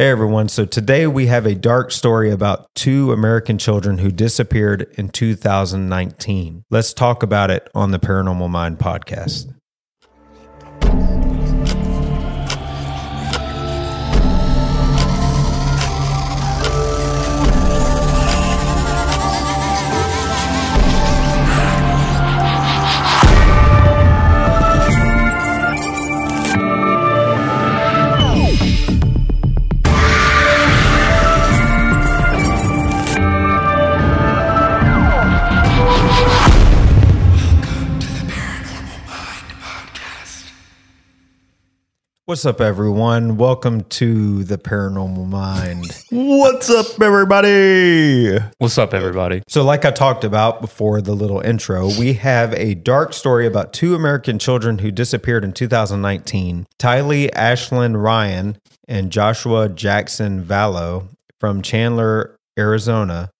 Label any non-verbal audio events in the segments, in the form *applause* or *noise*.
Hey everyone. So today we have a dark story about two American children who disappeared in 2019. Let's talk about it on the Paranormal Mind podcast. What's up, everyone? Welcome to the Paranormal Mind. What's up, everybody? What's up, everybody? So, like I talked about before the little intro, we have a dark story about two American children who disappeared in 2019. Tylee Ashlyn Ryan and Joshua Jackson Vallow from Chandler, Arizona,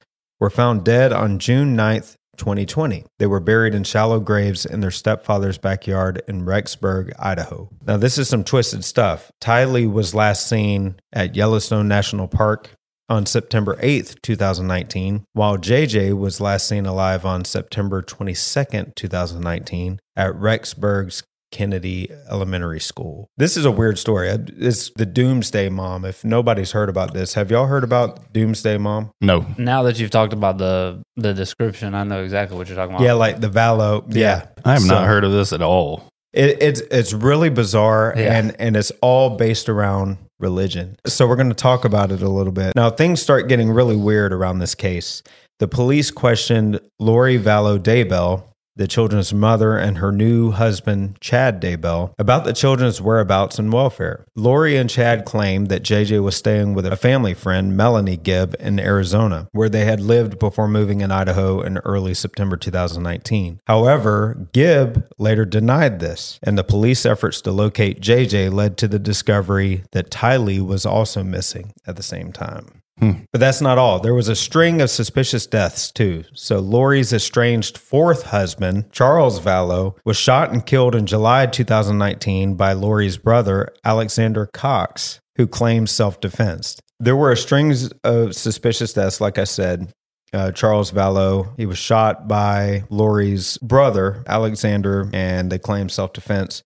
were found dead on June 9th, 2020. They were buried in shallow graves in their stepfather's backyard in Rexburg, Idaho. Now, this is some twisted stuff. Tylee was last seen at Yellowstone National Park on September 8th, 2019, while JJ was last seen alive on September 22nd, 2019, at Rexburg's Kennedy Elementary School. This is a weird story. It's the Doomsday Mom. If nobody's heard about this, have y'all heard about Doomsday Mom? No. Now that you've talked about the the description, I know exactly what you're talking about. Yeah, like the Vallow. Yeah. I have So- not heard of this at all. It, it's it's really bizarre Yeah. and and it's all based around religion. So we're going to talk about it a little bit. Now things start getting really weird around this case. The police questioned Lori Vallow Daybell, the children's mother, and her new husband Chad Daybell about the children's whereabouts and welfare. Lori and Chad claimed that JJ was staying with a family friend, Melanie Gibb, in Arizona, where they had lived before moving in Idaho in early September 2019. However, Gibb later denied this, and the police efforts to locate JJ led to the discovery that Tylee was also missing at the same time. But that's not all. There was a string of suspicious deaths, too. So, Lori's estranged fourth husband, Charles Vallow, was shot and killed in July 2019 by Lori's brother, Alexander Cox, who claimed self defense. There were a string of suspicious deaths, like I said. Uh, Charles Vallow, he was shot by Lori's brother, Alexander, and they claimed self defense.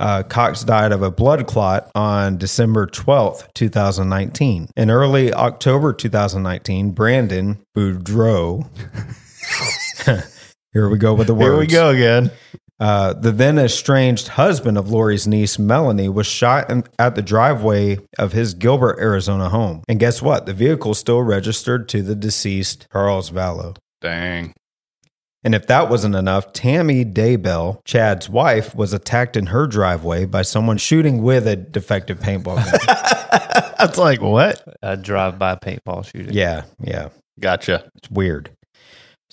Uh, Cox died of a blood clot on December 12th, 2019. In early October 2019, Brandon Boudreau, *laughs* here we go with the words. Here we go again. Uh, the then estranged husband of Lori's niece, Melanie, was shot in, at the driveway of his Gilbert, Arizona home. And guess what? The vehicle still registered to the deceased, Charles Vallow. Dang. And if that wasn't enough, Tammy Daybell, Chad's wife, was attacked in her driveway by someone shooting with a defective paintball gun. *laughs* That's like, what? A drive-by paintball shooting. yeah, yeah. Gotcha. It's weird.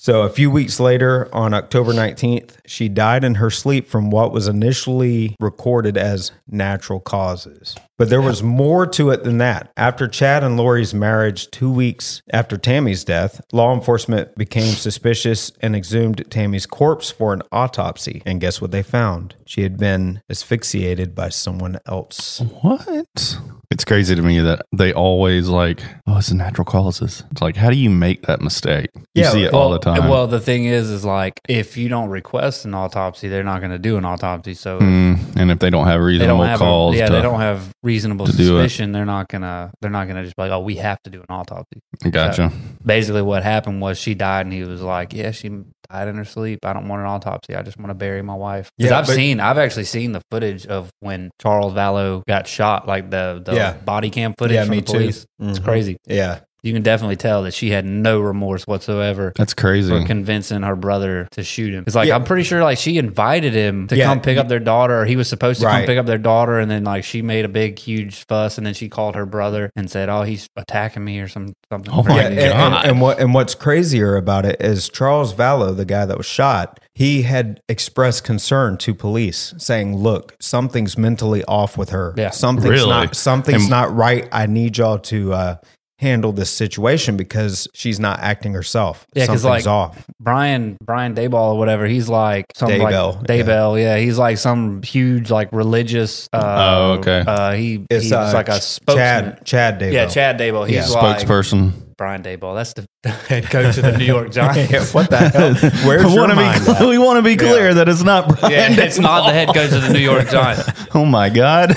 So a few weeks later, on October 19th, she died in her sleep from what was initially recorded as natural causes. But there was more to it than that. After Chad and Lori's marriage, two weeks after Tammy's death, law enforcement became suspicious and exhumed Tammy's corpse for an autopsy. And guess what they found? She had been asphyxiated by someone else. What? It's crazy to me that they always like, oh, it's the natural causes. It's like, how do you make that mistake? You Yeah, see it Well, all the time. Well, the thing is, is like if you don't request an autopsy, they're not going to do an autopsy. So Mm, and if they don't have reasonable have, cause, yeah, to, they don't have reasonable do suspicion. They're not gonna, they're not gonna just be like, oh, we have to do an autopsy. gotcha. Basically, what happened was she died, and he was like, yeah, she died in her sleep. I don't want an autopsy. I just want to bury my wife. Because Yeah, I've but- seen, I've actually seen the footage of when Charles Vallow got shot, like the the Yeah. body cam footage Yeah, from me the too. police. It's mm-hmm. crazy. Yeah. You can definitely tell that she had no remorse whatsoever That's crazy. for convincing her brother to shoot him. It's like Yeah. I'm pretty sure like she invited him to Yeah. come pick up their daughter. He was supposed to Right. come pick up their daughter, and then like she made a big huge fuss, and then she called her brother and said, "Oh, he's attacking me or some something." Oh my Yeah, crazy. and, and, God. and what and what's crazier about it is Charles Vallow, the guy that was shot, he had expressed concern to police, saying, "Look, something's mentally off with her. Yeah. something's Really? not something's And- not right. I need y'all to uh, handle this situation because she's not acting herself. Yeah, 'cause, Something's like, off. Brian Brian Dayball or whatever. He's like some Daybell, like Daybell. Yeah. he's like some huge like religious. Uh, Oh, okay. Uh, he It's he's uh, like a Ch- spokesman. Chad Chad Daybell. Yeah, Chad Daybell. He's Yeah. like Spokesperson. Brian Dayball. That's the *laughs* head coach of the New York *laughs* Giants. Yeah, what the hell? Where's *laughs* we your wanna mind be, at? we want to be clear that it's not Brian. Yeah, it's not the head coach of the New York Giants. Oh my God.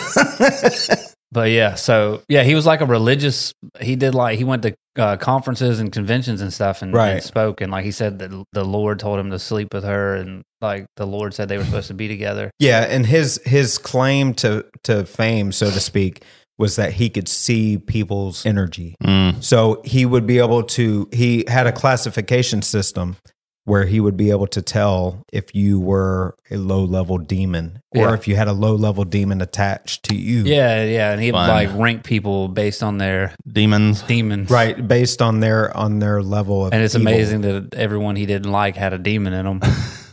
But yeah, so yeah, he was like a religious. He did like he went to uh, conferences and conventions and stuff, and, Right. and spoke. And like he said that the Lord told him to sleep with her, and like the Lord said they were supposed to be together. Yeah, and his his claim to to fame, so to speak, was that he could see people's energy. Mm. So he would be able to. He had a classification system where he would be able to tell if you were a low level demon or Yeah. if you had a low level demon attached to you. Yeah, yeah, and he would like rank people based on their Demons. demons, right, based on their on their level of. And it's evil. amazing that everyone he didn't like had a demon in them. *laughs*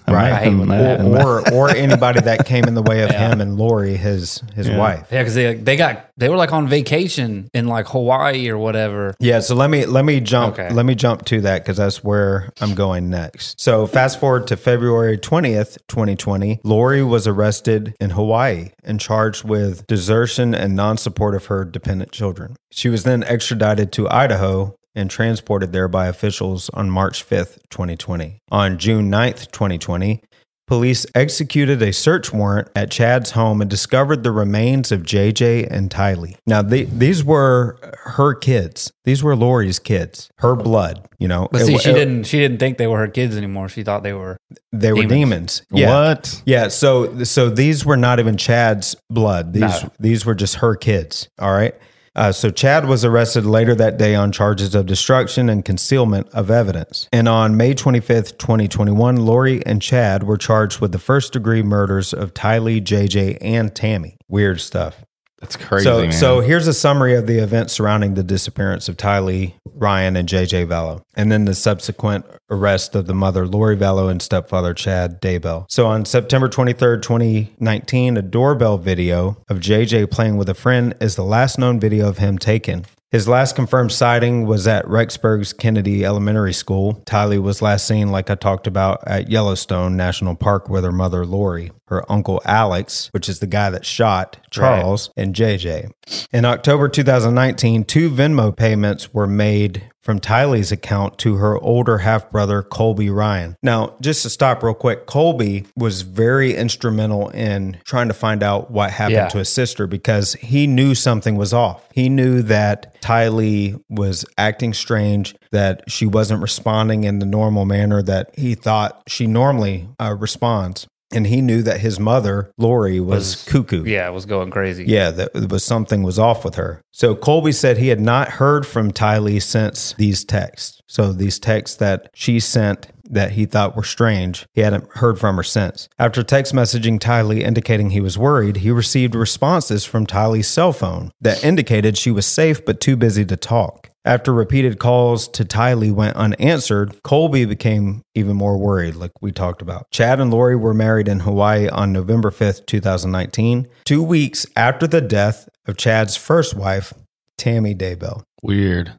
right? I hate when that happens. or, or or anybody that came in the way of *laughs* Yeah. him and Lori, his his Yeah. wife. Yeah, because they they got they were like on vacation in like Hawaii or whatever. Yeah, so let me let me jump Okay. let me jump to that because that's where I'm going next. So fast forward to February 20th, 2020, Lori was arrested in Hawaii and charged with desertion and non-support of her dependent children. She was then extradited to Idaho and transported there by officials on March 5th, 2020. On June 9th, 2020, Police executed a search warrant at Chad's home and discovered the remains of JJ and Tylee. Now, the, these were her kids. These were Lori's kids. Her blood, you know. But see, wa- she it- didn't she didn't think they were her kids anymore. She thought they were They were demons. demons. Yeah. What? Yeah, so so these were not even Chad's blood. These No. these were just her kids. All right. Uh, so Chad was arrested later that day on charges of destruction and concealment of evidence. And on May 25th, 2021, Lori and Chad were charged with the first degree murders of Tylee, JJ, and Tammy. Weird stuff. That's crazy, so, man. so here's a summary of the events surrounding the disappearance of Tylee, Ryan, and JJ Vallow, and then the subsequent arrest of the mother, Lori Vallow, and stepfather, Chad Daybell. So on September 23rd, 2019, a doorbell video of JJ playing with a friend is the last known video of him taken. His last confirmed sighting was at Rexburg's Kennedy Elementary School. Tylee was last seen, like I talked about, at Yellowstone National Park with her mother, Lori, her uncle, Alex, which is the guy that shot Charles, and JJ. In October 2019, two Venmo payments were made from Tylee's account to her older half brother, Colby Ryan. Now, just to stop real quick, Colby was very instrumental in trying to find out what happened Yeah. to his sister because he knew something was off. He knew that Tylee was acting strange, that she wasn't responding in the normal manner that he thought she normally uh, responds. And he knew that his mother, Lori, was, Was- cuckoo. yeah, it was going crazy. Yeah, that it was something was off with her. So Colby said he had not heard from Tylee since these texts. So these texts that she sent that he thought were strange, he hadn't heard from her since. After text messaging Tylee indicating he was worried, he received responses from Tylee's cell phone that indicated she was safe but too busy to talk. After repeated calls to Tylee went unanswered, Colby became even more worried, like we talked about. Chad and Lori were married in Hawaii on November 5th, 2019, two weeks after the death of Chad's first wife, Tammy Daybell. Weird.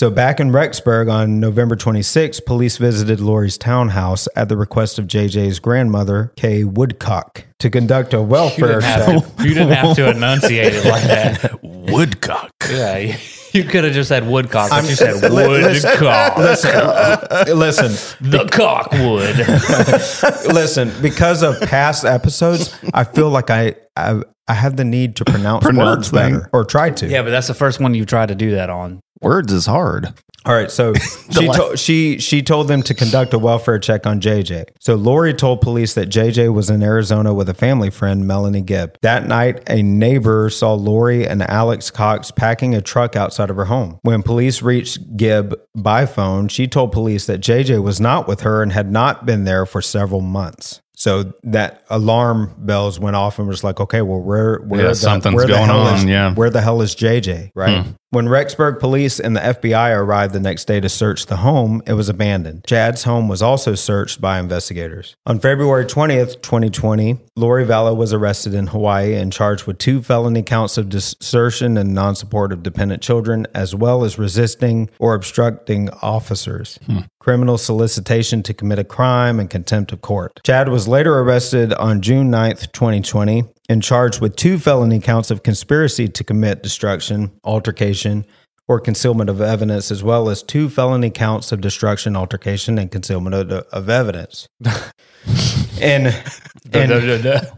So back in Rexburg on November 26, police visited Lori's townhouse at the request of JJ's grandmother, Kay Woodcock, to conduct a welfare didn't, check. to, you didn't have to enunciate it like that. *laughs* Woodcock. Yeah, you, you could have just said woodcock, but I'm- you said li- *laughs* listen- woodcock. Listen, listen, the cockwood. *laughs* listen. Because of past episodes, I feel like I I, I have the need to pronounce, Pronounce words better or try to. yeah, but that's the first one you try to do that on. Words is hard. All right, so *laughs* she told she she told them to conduct a welfare check on JJ. So Lori told police that JJ was in Arizona with a family friend, Melanie Gibb. That night, a neighbor saw Lori and Alex Cox packing a truck outside of her home. When police reached Gibb by phone, she told police that JJ was not with her and had not been there for several months. So that alarm bells went off and was like, okay, well, where, where, Yeah, the, something's where the going hell is- on, yeah. where the hell is JJ? Right. Hmm. When Rexburg police and the FBI arrived the next day to search the home, it was abandoned. Chad's home was also searched by investigators. On February 20th, 2020, Lori Vallow was arrested in Hawaii and charged with two felony counts of desertion and non support of dependent children, as well as resisting or obstructing officers, hmm. criminal solicitation to commit a crime, and contempt of court. Chad was later arrested on June 9th, 2020, and charged with two felony counts of conspiracy to commit destruction, altercation, or concealment of evidence, as well as two felony counts of destruction, altercation, and concealment of, of evidence. *laughs* and and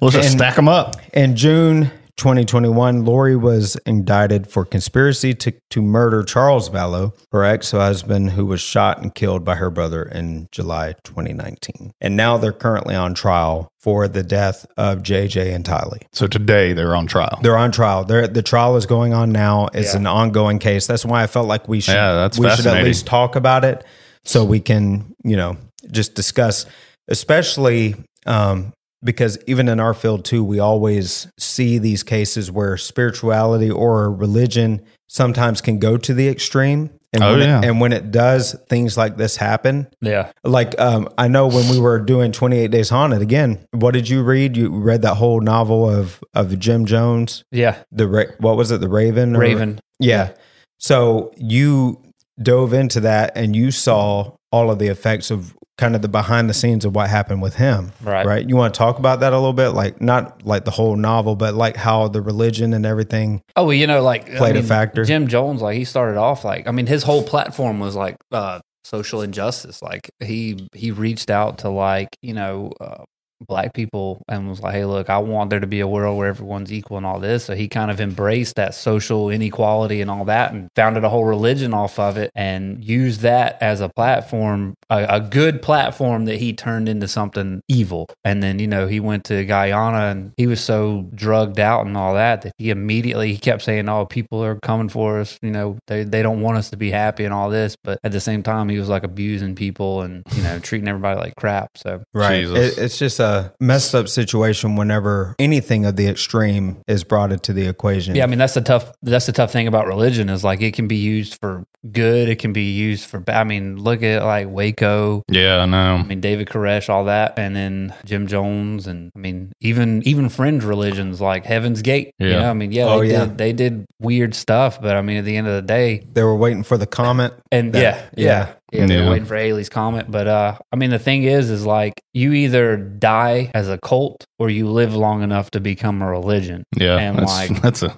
We'll just And- stack them up. in June 2021, Lori was indicted for conspiracy to, to murder Charles Vallow, her ex husband, who was shot and killed by her brother in July 2019. And now they're currently on trial for the death of JJ and Tylee. So today they're on trial. They're on trial. They're, the trial is going on now. It's Yeah. an ongoing case. That's why I felt like we should Yeah, that's we should at least talk about it so we can, you know, just discuss, especially um, because even in our field too, we always see these cases where spirituality or religion sometimes can go to the extreme. And Oh, when yeah. it, and when it does, things like this happen. Yeah. Like um, I know when we were doing 28 Days Haunted again, what did you read? You read that whole novel of of Jim Jones, Yeah. the Ra- what was it, the Raven? or- Raven. Yeah. So you dove into that and you saw all of the effects of kind of the behind the scenes of what happened with him. Right. Right. You want to talk about that a little bit? Like not like the whole novel, but like how the religion and everything. Oh, well, you know, like I Played a factor. Jim Jones, like he started off like I mean, his whole platform was like uh, social injustice. Like he he reached out to like you know uh, black people and was like, hey, look, I want there to be a world where everyone's equal and all this. So he kind of embraced that social inequality and all that, and founded a whole religion off of it, and used that as a platform, a, a good platform that he turned into something evil. And then you know he went to Guyana and he was so drugged out and all that that he immediately he kept saying, "Oh, people are coming for us. You know, they they don't want us to be happy and all this." But at the same time, he was like abusing people and you know treating everybody like crap. So right. It, it's just a messed up situation whenever anything of the extreme is brought into the equation. Yeah, I mean that's the tough. That's the tough thing about religion is like it can be used for good. It can be used for bad. I mean, look at like Waco. Yeah, I know. I mean David Koresh, all that, and then Jim Jones, and I mean even even fringe religions like Heaven's Gate. You Yeah. know, I mean yeah, Oh, they yeah. did they did weird stuff, but I mean at the end of the day, They were waiting for the comment. and That- yeah, yeah. yeah, yeah, they're Yeah. waiting for Halley's comment. But uh, I mean the thing is, is like you either die as a cult or you live long enough to become a religion. Yeah, And, that's, like, *laughs* that's a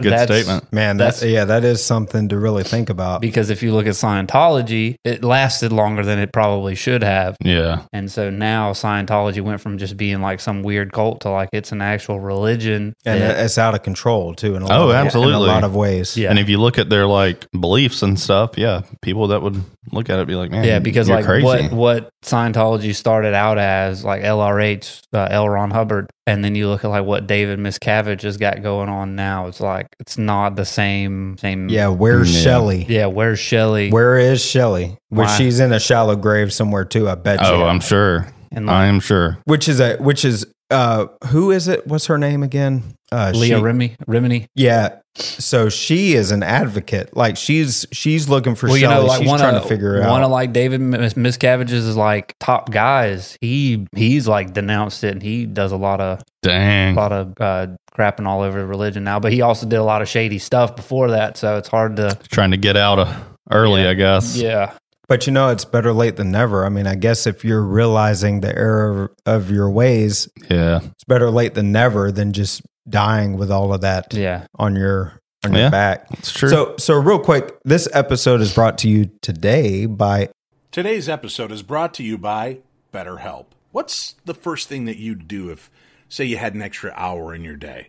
good that's- statement. Man, that's yeah, that is something to really think about. because if you look at Scientology, it lasted longer than it probably should have. Yeah, And so now Scientology went from just being like some weird cult to like it's an actual religion. and that- it's out of control too. In a oh, lot Oh, of, absolutely. In a lot of ways. Yeah. and if you look at their like beliefs and stuff, yeah, people that would look at it be like, man, yeah, because you're like crazy. what what Scientology started out as like LRH, uh, L. Ron Hubbard, and then you look at like what David Miscavige has got going on now. It's like it's not the same same. Yeah. Where's Yeah. Shelly? yeah. Where's Shelly? Where is Shelly? Which Why? she's in a shallow grave somewhere too. I bet you. oh, I'm sure. and like, I am sure. Which is a which is uh who is it? What's her name again? Uh, Leah she- Remini. Remini. Yeah. So she is an advocate. Like she's she's looking for Well, you know, like she's one trying of to figure one out. of like David Mis- Miscavige's is like top guys. He he's like denounced it, and he does a lot of Dang. a lot of uh, crapping all over religion now. But he also did a lot of shady stuff before that, so it's hard to. Trying to get out of early, Yeah. I guess. Yeah, but you know, it's better late than never. I mean, I guess if you're realizing the error of your ways, Yeah. it's better late than never than just dying with all of that yeah. on your on your Yeah. back. It's true. So so real quick, this episode is brought to you today by Today's episode is brought to you by BetterHelp. What's the first thing that you'd do if, say, you had an extra hour in your day?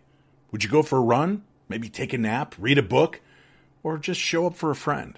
Would you go for a run? Maybe take a nap, read a book, or just show up for a friend?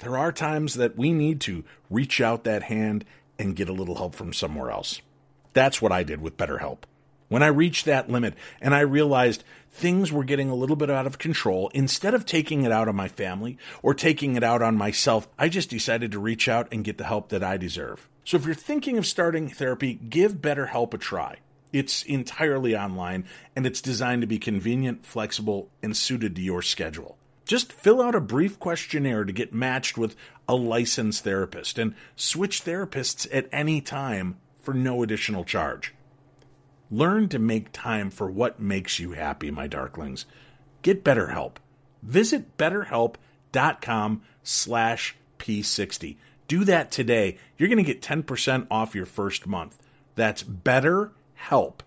there are times that we need to reach out that hand and get a little help from somewhere else. That's what I did with BetterHelp. When I reached that limit and I realized things were getting a little bit out of control, instead of taking it out on my family or taking it out on myself, I just decided to reach out and get the help that I deserve. So if you're thinking of starting therapy, give BetterHelp a try. It's entirely online and it's designed to be convenient, flexible, and suited to your schedule. Just fill out a brief questionnaire to get matched with a licensed therapist and switch therapists at any time for no additional charge. Learn to make time for what makes you happy, my darklings. Get BetterHelp. Visit betterhelp.com slash p60. Do that today. You're going to get 10% off your first month. That's betterhelp,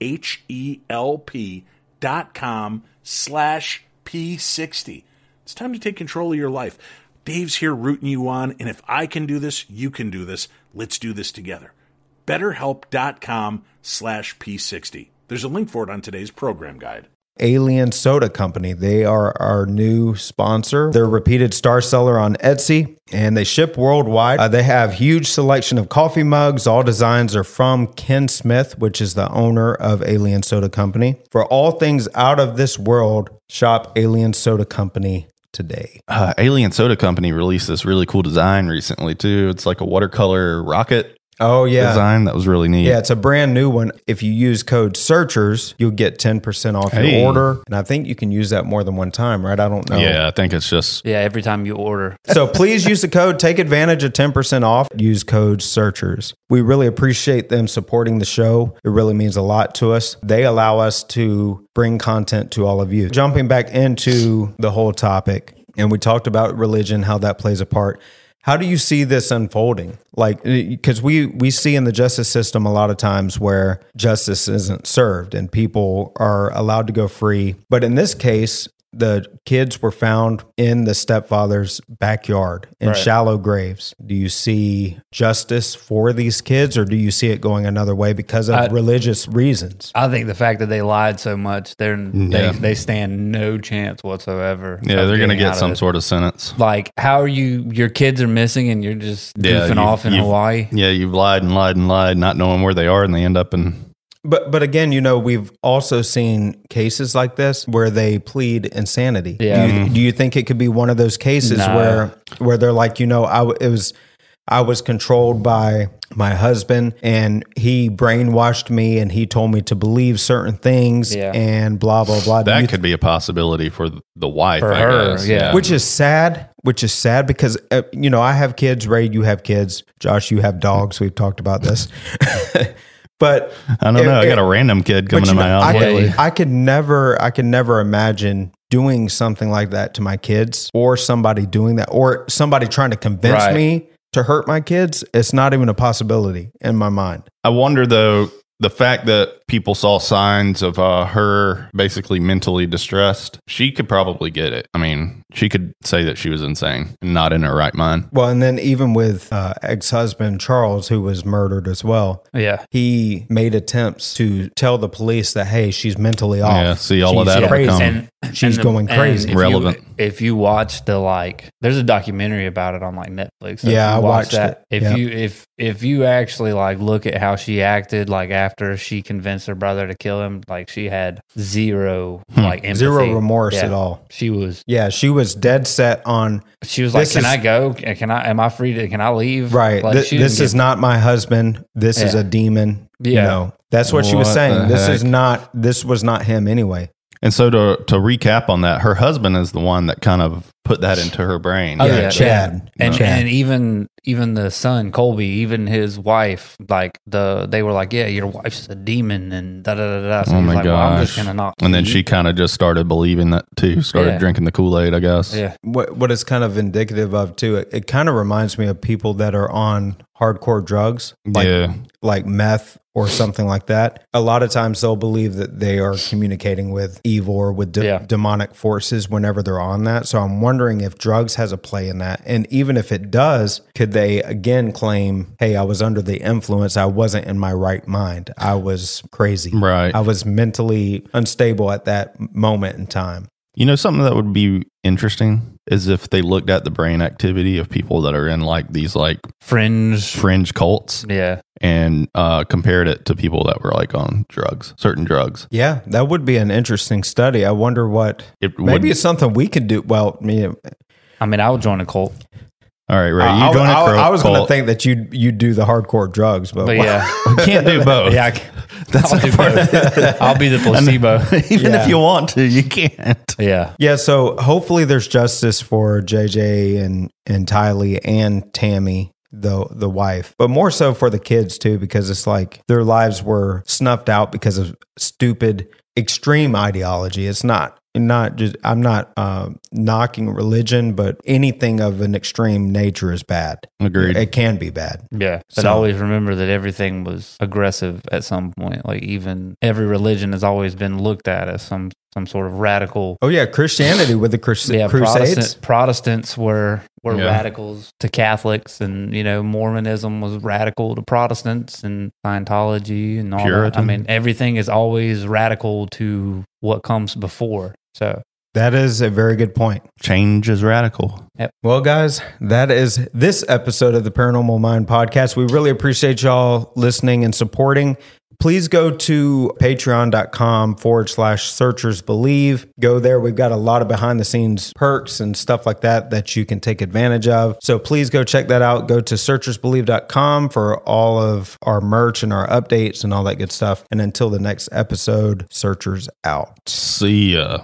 H-E-L-P dot com slash p60. It's time to take control of your life. Dave's here rooting you on, and if I can do this, you can do this. Let's do this together betterhelp.com slash p60. There's a link for it on today's program guide. Alien Soda Company. They are our new sponsor. They're a repeated star seller on Etsy and they ship worldwide. Uh, they have huge selection of coffee mugs. All designs are from Ken Smith, which is the owner of Alien Soda Company. For all things out of this world, shop Alien Soda Company today. Uh, Alien Soda Company released this really cool design recently too. It's like a watercolor rocket Oh yeah. design that was really neat. Yeah, it's a brand new one. If you use code searchers, you'll get 10% off Hey. your order. And I think you can use that more than one time, right? I don't know. Yeah, I think it's just Yeah, every time you order. *laughs* So please use the code, take advantage of 10% off. Use code searchers. We really appreciate them supporting the show. It really means a lot to us. They allow us to bring content to all of you. Jumping back into the whole topic, and we talked about religion, how that plays a part. How do you see this unfolding? Like, eh, because we we see in the justice system a lot of times where justice isn't served and people are allowed to go free. But in this case, the kids were found in the stepfather's backyard in Right. shallow graves. Do you see justice for these kids, or do you see it going another way because of I- religious reasons? I think the fact that they lied so much, they're mm. Yeah. they, they stand no chance whatsoever. yeah, they're gonna get out of some sort of sentence. Like, how are you? Your kids are missing, and you're just Yeah, goofing off in Hawaii. Yeah, you've lied and lied and lied, not knowing where they are, and they end up in. But but again, you know, we've also seen cases like this where they plead insanity. Yeah. Do you, do you think it could be one of those cases No. where where they're like, you know, I w- it was I was controlled by my husband and he brainwashed me and he told me to believe certain things Yeah. and blah blah blah. Do you That could be a possibility for the wife, For I her, guess. yeah. which is sad which is sad because uh, you know i have kids ray you have kids josh you have dogs we've talked about this *laughs* but I don't know. I it- got a random kid coming to my know, house I, lately. could, I could never i could never imagine doing something like that to my kids or somebody doing that or somebody trying to convince Right. me to hurt my kids it's not even a possibility in my mind I wonder though the fact that people saw signs of uh, her basically mentally distressed. She could probably get it. I mean, she could say that she was insane and not in her right mind. well and then even with uh, ex-husband charles who was murdered as well Yeah, he made attempts to tell the police that hey she's mentally off Yeah, see, all of that will crazy. and She's and going crazy. if you- Relevant. if you watch the like, there's a documentary about it on like Netflix. So if Yeah, you I watch watched that. it. If Yeah. you if if you actually like look at how she acted, like after she convinced her brother to kill him, like she had zero Hmm. like empathy. zero remorse Yeah. at all She was yeah she was dead set on she was like, "Can is- I go? Can I? Am I free to? Can I leave? right Like, th- she this is get- not my husband this is a demon you know that's what she was saying the this is not this was not him anyway And so to to recap on that, her husband is the one that kind of put that into her brain. Oh, yeah, yeah, chad and Chad. and even even the son Colby, even his wife, like the they were like, yeah, your wife's a demon and da da da da. So Oh my like, well, I'm just gonna not. And then eat. she kind of just started believing that too. Started Yeah. drinking the Kool Aid, I guess. yeah, what what it's kind of indicative of too it, it kind of reminds me of people that are on hardcore drugs like yeah. like meth or something like that a lot of times they'll believe that they are communicating with evil or with de- Yeah. demonic forces whenever they're on that so i'm wondering if drugs has a play in that. And even if it does, could they again claim, hey, I was under the influence. I wasn't in my right mind. I was crazy. Right. I was mentally unstable at that moment in time. You know, something that would be interesting is if they looked at the brain activity of people that are in like these like Fringe. fringe cults Yeah. and uh, compared it to people that were like on drugs, certain drugs. Yeah, that would be an interesting study. I wonder what It maybe would, it's something we could do. Well, me, I mean, I would join a cult. All right, right. I, You join a I- cult. I was going to think that you you do the hardcore drugs, but, But yeah. *laughs* we can't do both. yeah. I- *laughs* I'll, do both. I'll be the *laughs* placebo. Even Yeah. if you want to, you can't. Yeah. Yeah, so hopefully there's justice for JJ and and Tylee and Tammy, the the wife, but more so for the kids too, because it's like their lives were snuffed out because of stupid extreme ideology. It's not not just I'm not uh, knocking religion, but anything of an extreme nature is bad. Agreed. It can be bad. Yeah. But So- always remember that everything was aggressive at some point. Like even every religion has always been looked at as some some sort of radical Oh yeah, Christianity with the crus- yeah, Crusades. Protestant, Protestants were were Yeah. radicals to Catholics, and you know Mormonism was radical to Protestants, and Scientology and all that. I mean, everything is always radical to what comes before. So That is a very good point. Change is radical. Well, guys, that is this episode of the Paranormal Mind podcast. We really appreciate y'all listening and supporting. Please go to patreon.com forward slash searchers believe. Go there. We've got a lot of behind the scenes perks and stuff like that that you can take advantage of. So please go check that out. Go to searchersbelieve.com for all of our merch and our updates and all that good stuff. And until the next episode, searchers out. See ya.